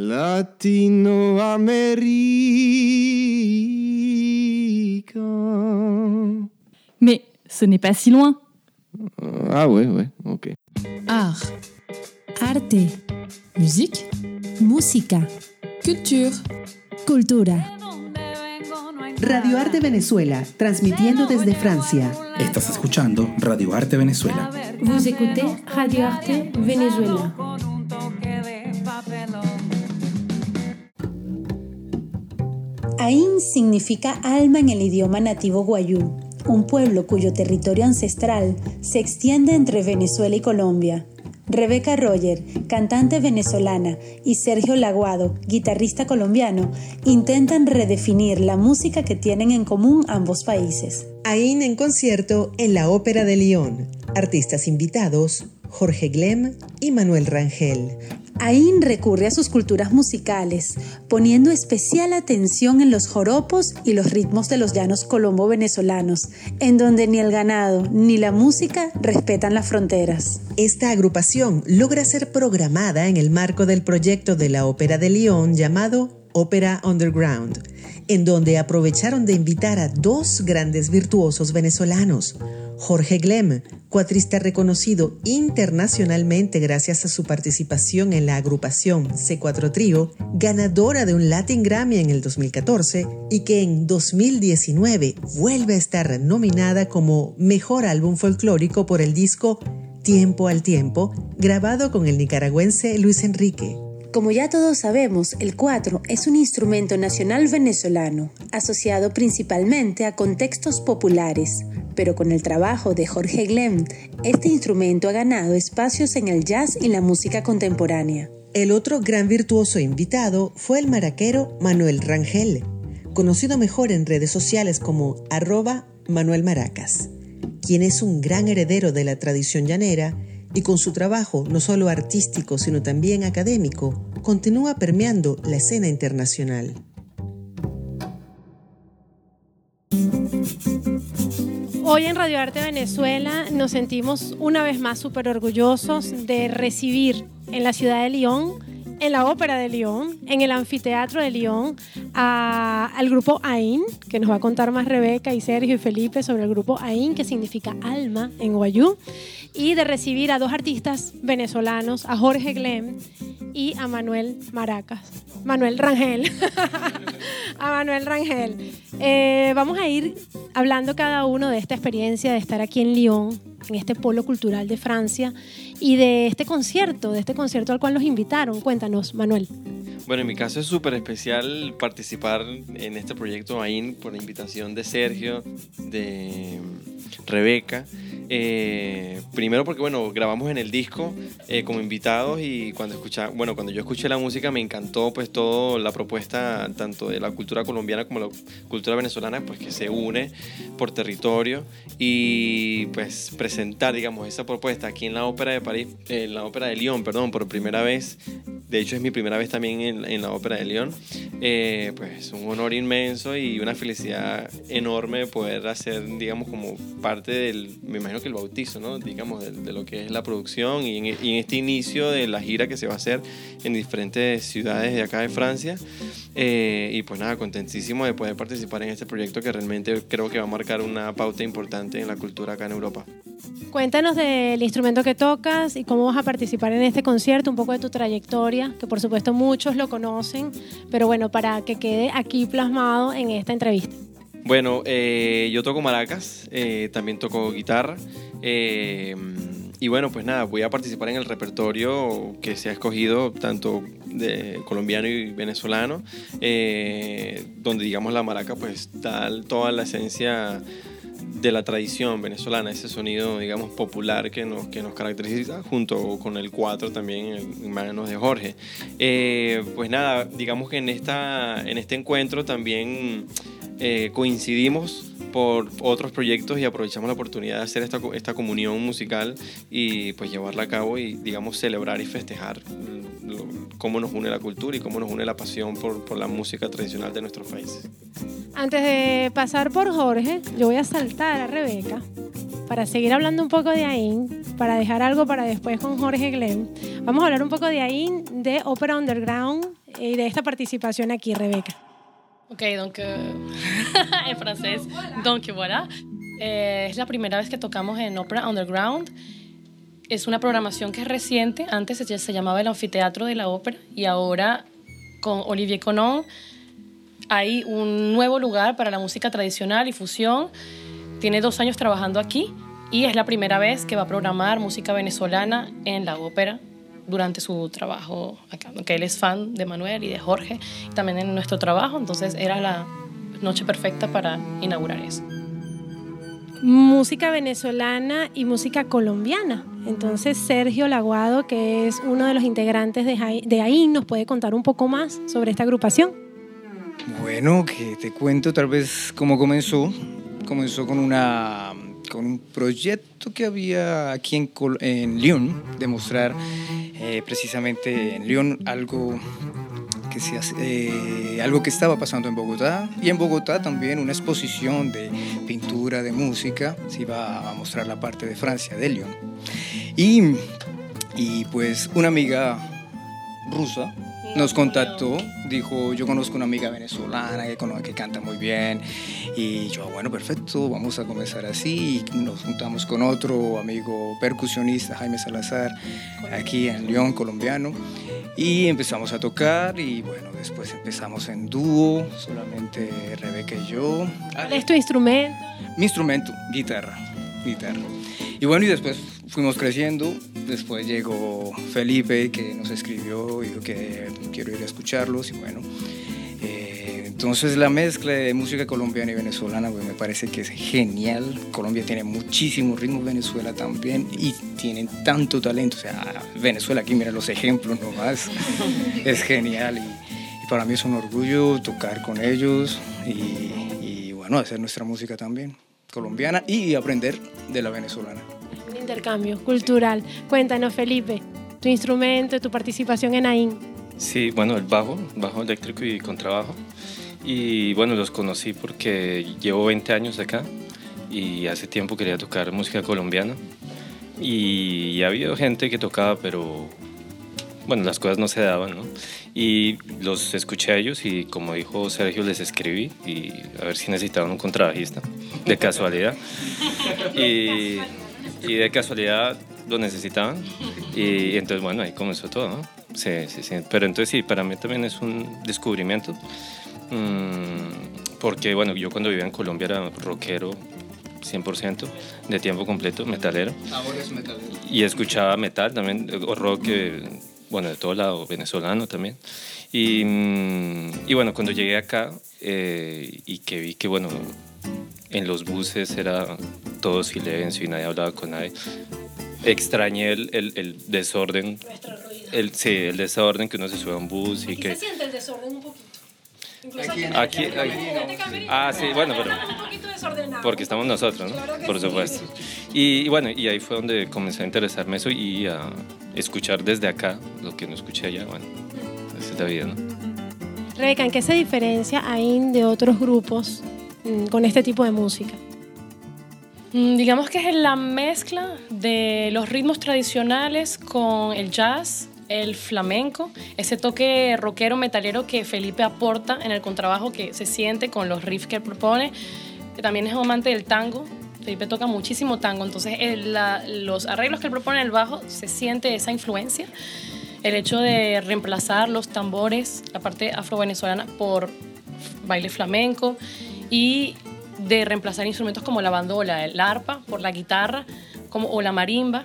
Latinoamérica. Mais ce n'est pas si loin. Ah ouais, ouais, ok. Art, Arte, musique, música, culture. cultura. Radio Arte Venezuela, transmitiendo desde Francia. Estás escuchando Radio Arte Venezuela. Vous écoutez Radio Arte Venezuela. Ain significa alma en el idioma nativo guayú, un pueblo cuyo territorio ancestral se extiende entre Venezuela y Colombia. Rebeca Roger, cantante venezolana, y Sergio Laguado, guitarrista colombiano, intentan redefinir la música que tienen en común ambos países. Ain en concierto en la Ópera de Lyon. Artistas invitados, Jorge Glem y Manuel Rangel. Ain recurre a sus culturas musicales, poniendo especial atención en los joropos y los ritmos de los llanos colombo-venezolanos, en donde ni el ganado ni la música respetan las fronteras. Esta agrupación logra ser programada en el marco del proyecto de la Ópera de Lyon llamado Ópera Underground, en donde aprovecharon de invitar a dos grandes virtuosos venezolanos, Jorge Glem, cuatrista reconocido internacionalmente gracias a su participación en la agrupación C4 Trío, ganadora de un Latin Grammy en el 2014 y que en 2019 vuelve a estar nominada como Mejor Álbum Folclórico por el disco Tiempo al Tiempo, grabado con el nicaragüense Luis Enrique. Como ya todos sabemos, el cuatro es un instrumento nacional venezolano, asociado principalmente a contextos populares, pero con el trabajo de Jorge Glem, este instrumento ha ganado espacios en el jazz y la música contemporánea. El otro gran virtuoso invitado fue el maraquero Manuel Rangel, conocido mejor en redes sociales como arroba Manuel Maracas, quien es un gran heredero de la tradición llanera y con su trabajo, no solo artístico, sino también académico, continúa permeando la escena internacional. Hoy en Radio Arte Venezuela nos sentimos una vez más súper orgullosos de recibir en la ciudad de Lyon, en la Ópera de Lyon, en el Anfiteatro de Lyon, al grupo AIN, que nos va a contar más Rebeca y Sergio y Felipe sobre el grupo AIN, que significa alma en guayú, y de recibir a dos artistas venezolanos, a Jorge Glem y a Manuel Maracas. Manuel Rangel. a Manuel Rangel. Eh, vamos a ir hablando cada uno de esta experiencia de estar aquí en Lyon, en este polo cultural de Francia, y de este concierto, de este concierto al cual los invitaron. Cuéntanos, Manuel. Bueno, en mi caso es súper especial participar en este proyecto AIN por invitación de Sergio, de Rebeca. Eh, primero porque, bueno, grabamos en el disco eh, como invitados y cuando, escucha, bueno, cuando yo escuché la música me encantó pues toda la propuesta tanto de la cultura colombiana como la cultura venezolana pues que se une por territorio y pues presentar, digamos, esa propuesta aquí en la Ópera de París, en la Ópera de Lyon, perdón, por primera vez. De hecho es mi primera vez también en, en la Ópera de Lyon. Eh, pues un honor inmenso y una felicidad enorme poder hacer, digamos, como parte del, me imagino que el bautizo, ¿no? Digamos, de, de lo que es la producción y en, y en este inicio de la gira que se va a hacer en diferentes ciudades de acá de Francia. Eh, y pues nada, contentísimo de poder participar en este proyecto que realmente creo que va a marcar una pauta importante en la cultura acá en Europa. Cuéntanos del instrumento que tocas y cómo vas a participar en este concierto, un poco de tu trayectoria, que por supuesto muchos lo conocen, pero bueno, para que quede aquí plasmado en esta entrevista. Bueno, eh, yo toco maracas, eh, también toco guitarra. eh, y bueno, pues nada, voy a participar en el repertorio que se ha escogido tanto de colombiano y venezolano, eh, donde digamos la maraca pues da toda la esencia de la tradición venezolana, ese sonido, digamos, popular que nos, que nos caracteriza, junto con el 4 también en manos de Jorge. Pues nada, digamos que en, esta, en este encuentro también eh, coincidimos por otros proyectos y aprovechamos la oportunidad de hacer esta, esta comunión musical y pues llevarla a cabo y digamos celebrar y festejar cómo nos une la cultura y cómo nos une la pasión por, por la música tradicional de nuestros países. Antes de pasar por Jorge, yo voy a saltar a Rebeca para seguir hablando un poco de AIN, para dejar algo para después con Jorge Glenn. Vamos a hablar un poco de AIN, de Opera Underground, y de esta participación aquí, Rebeca. Ok, donc euh, en francés, donc voilà. Eh, es la primera vez que tocamos en Opera Underground. Es una programación que es reciente. Antes se, se llamaba el Anfiteatro de la Ópera y ahora con Olivier Conon hay un nuevo lugar para la música tradicional y fusión. Tiene dos años trabajando aquí y es la primera vez que va a programar música venezolana en la ópera durante su trabajo acá, que él es fan de Manuel y de Jorge, y también en nuestro trabajo, entonces era la noche perfecta para inaugurar eso. Música venezolana y música colombiana. Entonces Sergio Laguado, que es uno de los integrantes de, de AIN, nos puede contar un poco más sobre esta agrupación. Bueno, que te cuento tal vez cómo comenzó. Comenzó con una con un proyecto que había aquí en, en Lyon, de mostrar eh, precisamente en Lyon algo que, se hace, eh, algo que estaba pasando en Bogotá y en Bogotá también una exposición de pintura, de música, se iba a mostrar la parte de Francia, de Lyon. Y, y pues una amiga rusa nos contactó, dijo, yo conozco una amiga venezolana que, que canta muy bien y yo, bueno, perfecto, vamos a comenzar así y nos juntamos con otro amigo percusionista, Jaime Salazar, aquí en León, colombiano, y empezamos a tocar y bueno, después empezamos en dúo, solamente Rebeca y yo. ¿Cuál es tu instrumento? Mi instrumento, guitarra, guitarra. Y bueno, y después fuimos creciendo. Después llegó Felipe que nos escribió y dijo que quiero ir a escucharlos y bueno. Eh, entonces la mezcla de música colombiana y venezolana pues, me parece que es genial. Colombia tiene muchísimos ritmos, Venezuela también y tienen tanto talento. O sea, Venezuela aquí mira los ejemplos nomás. es genial y, y, para mí es un orgullo tocar con ellos y, y bueno, hacer nuestra música también colombiana y aprender de la venezolana. Intercambio cultural. Cuéntanos, Felipe, tu instrumento, tu participación en AIN. Sí, bueno, el bajo, bajo eléctrico y contrabajo. Y bueno, los conocí porque llevo 20 años acá y hace tiempo quería tocar música colombiana. Y ha habido gente que tocaba, pero bueno, las cosas no se daban, ¿no? Y los escuché a ellos y como dijo Sergio, les escribí y a ver si necesitaban un contrabajista, de casualidad. Y, y de casualidad lo necesitaban. Y, entonces, bueno, ahí comenzó todo, ¿no? Sí, sí, sí. Pero entonces sí, para mí también es un descubrimiento. Mmm, porque, bueno, yo cuando vivía en Colombia era rockero 100%, de tiempo completo, metalero. Ahora es metalero. Y escuchaba metal también, o rock, bueno, de todo lado, venezolano también. Y, y bueno, cuando llegué acá eh, y que vi que, bueno, en los buses era todo silencio y nadie hablaba con nadie, extrañé el, el, el desorden. El, sí, el desorden que uno se sube a un bus y, ¿Y que... se siente el desorden un poquito? Aquí, aquí, aquí. Ah, sí, bueno, pero... Porque estamos nosotros, ¿no? Claro Por sí. supuesto. Y, y, bueno, y ahí fue donde comencé a interesarme eso y a escuchar desde acá lo que no escuché allá. Bueno, esa es la vida, ¿no? Rebeca, ¿en qué se diferencia AIN de otros grupos mm, con este tipo de música? Mm, Digamos que es la mezcla de los ritmos tradicionales con el jazz, el flamenco, ese toque rockero metalero que Felipe aporta en el contrabajo que se siente con los riffs que propone. También es amante del tango. Felipe toca muchísimo tango, entonces el- la- los arreglos que él propone en el bajo se siente esa influencia. El hecho de reemplazar los tambores, la parte afro-venezolana, por baile flamenco y de reemplazar instrumentos como la bandola, el arpa por la guitarra como, o la marimba.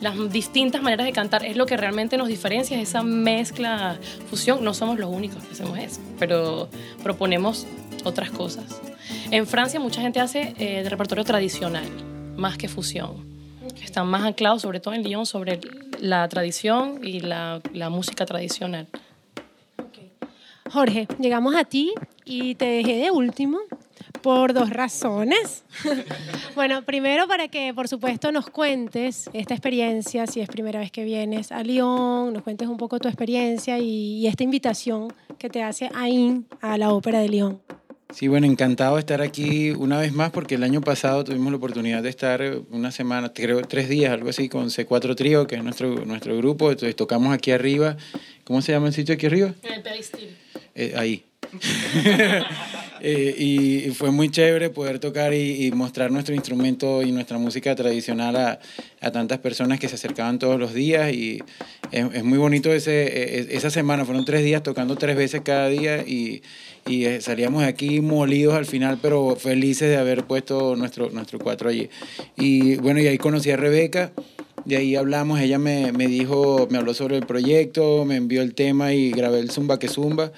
Las distintas maneras de cantar es lo que realmente nos diferencia, es esa mezcla, fusión. No somos los únicos que hacemos eso, pero proponemos otras cosas. En Francia mucha gente hace eh, de repertorio tradicional, más que fusión. Están más anclados, sobre todo en Lyon, sobre la tradición y la, la música tradicional. Jorge, llegamos a ti y te dejé de último por dos razones. bueno, primero para que, por supuesto, nos cuentes esta experiencia, si es primera vez que vienes a Lyon, nos cuentes un poco tu experiencia y, y esta invitación que te hace AIN a la Ópera de Lyon. Sí, bueno, encantado de estar aquí una vez más porque el año pasado tuvimos la oportunidad de estar una semana, creo tres días, algo así, con C4 Trío, que es nuestro, nuestro grupo. Entonces tocamos aquí arriba ¿cómo se llama el sitio aquí arriba? El Peristil. Eh, ahí. Eh, y, fue muy chévere poder tocar y, mostrar nuestro instrumento y nuestra música tradicional a, a, tantas personas que se acercaban todos los días. Y es, muy bonito ese, e, esa semana, fueron tres días tocando tres veces cada día y, y eh, salíamos de aquí molidos al final, pero felices de haber puesto nuestro, nuestro cuatro allí. Y bueno, y ahí conocí a Rebeca. De ahí hablamos, ella me, me, dijo, me habló sobre el proyecto, me envió el tema y grabé el Zumba que Zumba.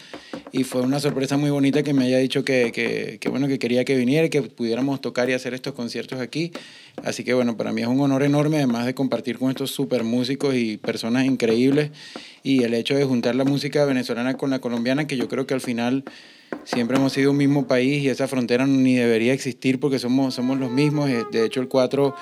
Y fue una sorpresa muy bonita que me haya dicho que, que, que, bueno, que quería que viniera, que pudiéramos tocar y hacer estos conciertos aquí. Así que bueno, para mí es un honor enorme, además de compartir con estos super músicos y personas increíbles. Y el hecho de juntar la música venezolana con la colombiana, que yo creo que al final siempre hemos sido un mismo país y esa frontera ni debería existir porque somos, somos los mismos. De hecho, el 4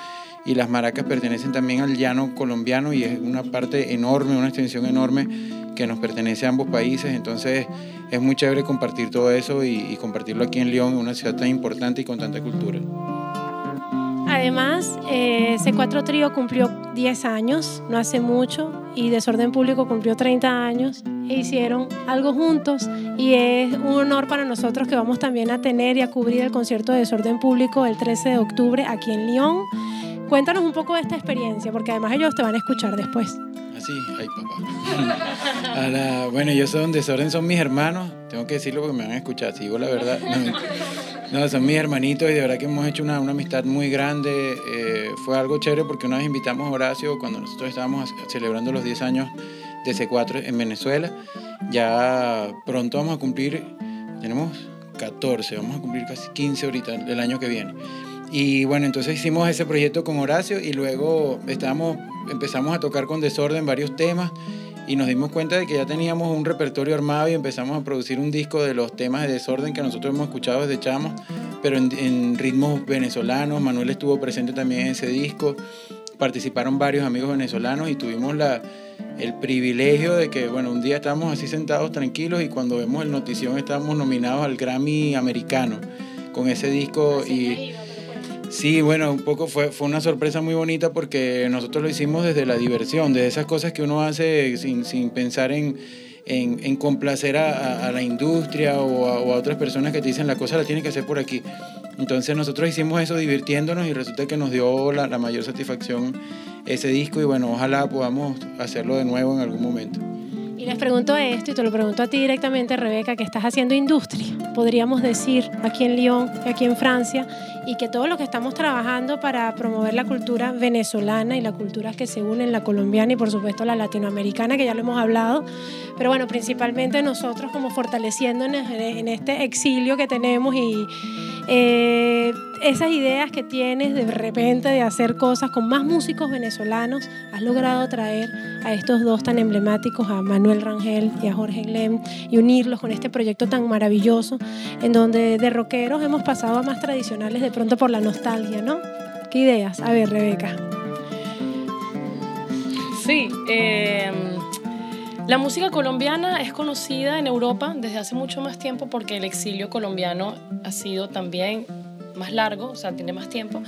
y las maracas pertenecen también al llano colombiano y es una parte enorme, una extensión enorme que nos pertenece a ambos países. Entonces es muy chévere compartir todo eso y, compartirlo aquí en León, una ciudad tan importante y con tanta cultura. Además, eh, C4 Trío cumplió 10 años, no hace mucho, y Desorden Público cumplió 30 años e hicieron algo juntos y es un honor para nosotros que vamos también a tener y a cubrir el concierto de Desorden Público el 13 de octubre aquí en Lyon. Cuéntanos un poco de esta experiencia, porque además ellos te van a escuchar después. Así, ay papá. bueno, yo son Desorden, son mis hermanos, tengo que decirlo porque me van a escuchar, si digo la verdad. No, son mis hermanitos y de verdad que hemos hecho una, una amistad muy grande. Eh, fue algo chévere porque una vez invitamos a Horacio cuando nosotros estábamos celebrando los 10 años de C4 en Venezuela. Ya pronto vamos a cumplir, tenemos 14, vamos a cumplir casi 15 ahorita el año que viene. Y bueno, entonces hicimos ese proyecto con Horacio y luego estábamos, empezamos a tocar con Desorden varios temas y nos dimos cuenta de que ya teníamos un repertorio armado y empezamos a producir un disco de los temas de Desorden que nosotros hemos escuchado desde chamos, pero en, en ritmos venezolanos. Manuel estuvo presente también en ese disco. Participaron varios amigos venezolanos y tuvimos la, el privilegio de que, bueno, un día estábamos así sentados tranquilos y cuando vemos el notición estábamos nominados al Grammy americano con ese disco y Sí, bueno, un poco fue, fue una sorpresa muy bonita porque nosotros lo hicimos desde la diversión, de esas cosas que uno hace sin, sin pensar en, en, en complacer a, a, la industria o a, o a, otras personas que te dicen la cosa la tienes que hacer por aquí. Entonces nosotros hicimos eso divirtiéndonos y resulta que nos dio la, la mayor satisfacción ese disco y bueno, ojalá podamos hacerlo de nuevo en algún momento. Y les pregunto esto, y te lo pregunto a ti directamente, Rebeca, que estás haciendo industria, podríamos decir, aquí en Lyon, aquí en Francia, y que todo lo que estamos trabajando para promover la cultura venezolana y la cultura que se unen, la colombiana y por supuesto la latinoamericana, que ya lo hemos hablado, pero bueno, principalmente nosotros como fortaleciendo en este exilio que tenemos y eh, esas ideas que tienes de repente de hacer cosas con más músicos venezolanos, has logrado traer a estos dos tan emblemáticos, a Manuel Rangel y a Jorge Glem, y unirlos con este proyecto tan maravilloso, en donde de rockeros hemos pasado a más tradicionales de pronto por la nostalgia, ¿no? ¿Qué ideas? A ver, Rebeca. Sí, eh, la música colombiana es conocida en Europa desde hace mucho más tiempo porque el exilio colombiano ha sido también más largo, o sea, tiene más tiempo.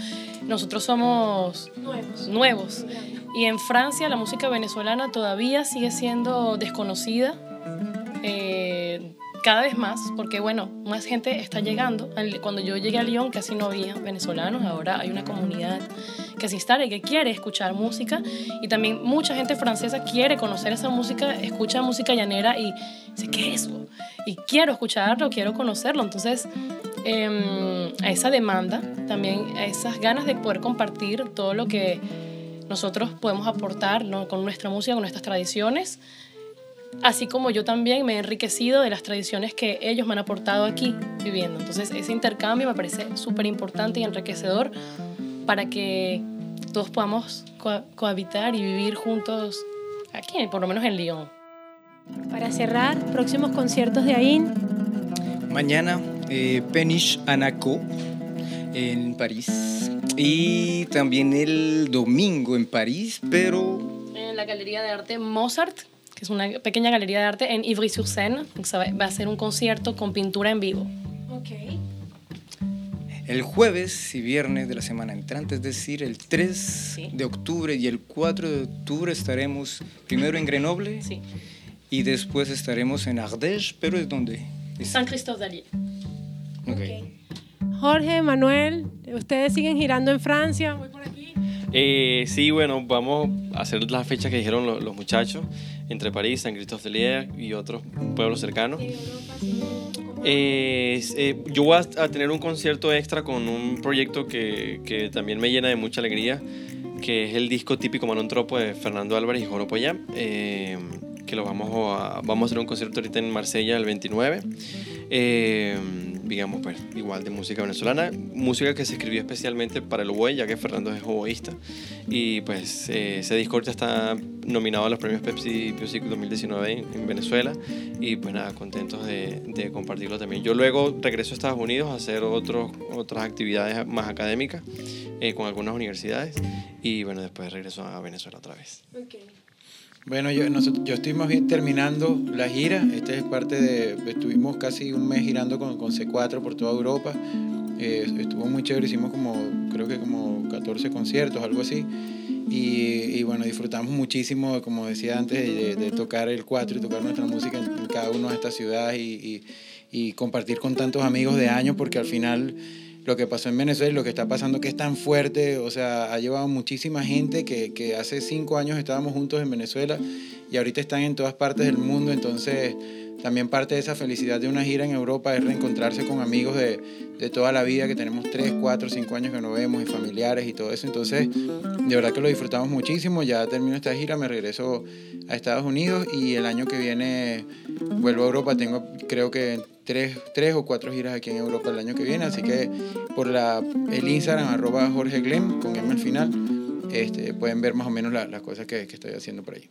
Nosotros somos nuevos. nuevos. Y en Francia la música venezolana todavía sigue siendo desconocida. Eh, cada vez más, porque bueno, más gente está llegando. Cuando yo llegué a Lyon casi no había venezolanos, ahora hay una comunidad que se instala y que quiere escuchar música y también mucha gente francesa quiere conocer esa música, escucha música llanera y dice, ¿qué es eso? Y quiero escucharlo, quiero conocerlo. Entonces, em, a esa demanda, también a esas ganas de poder compartir todo lo que nosotros podemos aportar con nuestra música, con nuestras tradiciones, así como yo también me he enriquecido de las tradiciones que ellos me han aportado aquí viviendo. Entonces ese intercambio me parece súper importante y enriquecedor para que todos podamos cohabitar y vivir juntos aquí, por lo menos en Lyon. Para cerrar, próximos conciertos de AIN. Mañana, eh, Peniche Anaco en París. Y también el domingo en París, pero... En la Galería de Arte Mozart, que es una pequeña galería de arte en Ivry-sur-Seine. Va a ser un concierto con pintura en vivo. Okay. El jueves y viernes de la semana entrante, es decir, el 3 de octubre y el 4 de octubre estaremos primero en Grenoble Y después estaremos en Ardèche, pero ¿es dónde? San Cristóbal d'Alier. Okay. Jorge, Manuel, ¿ustedes siguen girando en Francia? Voy por aquí. Eh, sí, bueno, vamos a hacer las fechas que dijeron los, los muchachos, entre París, San Christophe de Lier y otros pueblos cercanos. Eh, eh, yo voy a, a, tener un concierto extra con un proyecto que, que, también me llena de mucha alegría, que es el disco típico Manontropo de Fernando Álvarez y Joro Poyá, eh, que lo vamos a, vamos a hacer un concierto ahorita en Marsella el 29. Digamos, pues igual de música venezolana, música que se escribió especialmente para el oboe, ya que Fernando es oboísta. Y pues eh, ese disco está nominado a los premios Pepsi Music 2019 en, en Venezuela. Y pues nada, contentos de, de, compartirlo también. Yo luego regreso a Estados Unidos a hacer otros, otras actividades más académicas eh, con algunas universidades. Y bueno, después regreso a Venezuela otra vez. Okay. Bueno, yo, nosotros, yo estoy terminando la gira. Este es parte de. Estuvimos casi un mes girando con, con C4 por toda Europa. Eh, estuvo muy chévere. Hicimos como, creo que como 14 conciertos, algo así. Y, y bueno, disfrutamos muchísimo, como decía antes, de, tocar el 4 y tocar nuestra música en, cada una de estas ciudades y, y, y compartir con tantos amigos de años, porque al final lo que pasó en Venezuela y lo que está pasando que es tan fuerte, o sea, ha llevado muchísima gente que, que hace cinco años estábamos juntos en Venezuela y ahorita están en todas partes del mundo, entonces también parte de esa felicidad de una gira en Europa es reencontrarse con amigos de, de toda la vida, que tenemos tres, cuatro, cinco años que no vemos y familiares y todo eso, entonces de verdad que lo disfrutamos muchísimo, ya termino esta gira, me regreso a Estados Unidos y el año que viene vuelvo a Europa, tengo creo que tres, tres o cuatro giras aquí en Europa el año que viene, así que por la, el Instagram arroba Jorge Glem con M al final, este, pueden ver más o menos la, las cosas que, que, estoy haciendo por ahí.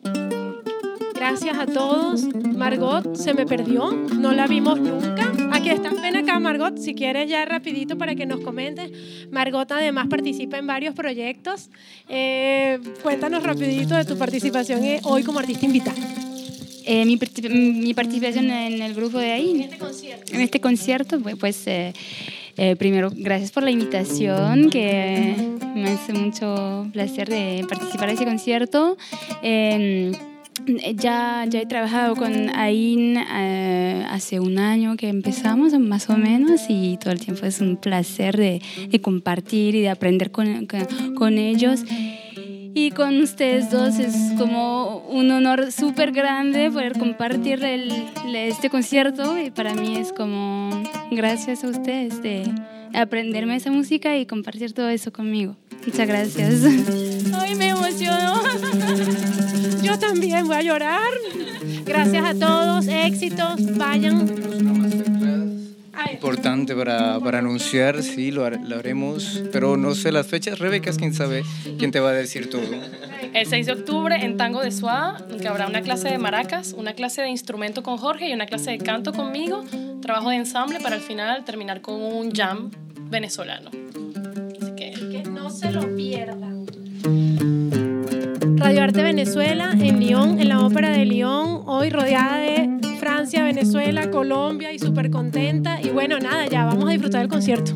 Gracias a todos. Margot se me perdió, no la vimos nunca. Aquí está, ven acá Margot, si quieres ya rapidito para que nos comentes. Margot además participa en varios proyectos. Eh, cuéntanos rapidito de tu participación hoy como artista invitada. Eh, mi, mi, participación en el grupo de ahí, en este concierto, en este concierto pues eh, eh, primero gracias por la invitación, que me hace mucho placer de participar en ese concierto. Ya, ya he trabajado con AIN hace un año que empezamos, más o menos, y todo el tiempo es un placer de, de compartir y de aprender con, con, con ellos. Y con ustedes dos es como un honor súper grande poder compartir el, este concierto y para mí es como gracias a ustedes de aprenderme esa música y compartir todo eso conmigo. Muchas gracias. Ay, me emociono. También voy a llorar. Gracias a todos, éxitos, vayan importante para, para anunciar, sí, lo, lo, haremos, pero no sé las fechas. Rebeca, quién sabe quién te va a decir todo. El 6 de octubre en Tango de Suá, que habrá una clase de maracas, una clase de instrumento con Jorge y una clase de canto conmigo, trabajo de ensamble para al final terminar con un jam venezolano. Así que, que no se lo pierdan. Radio Arte Venezuela en Lyon, en la Ópera de Lyon, hoy rodeada de Francia, Venezuela, Colombia y súper contenta. Y bueno, nada, ya vamos a disfrutar del concierto.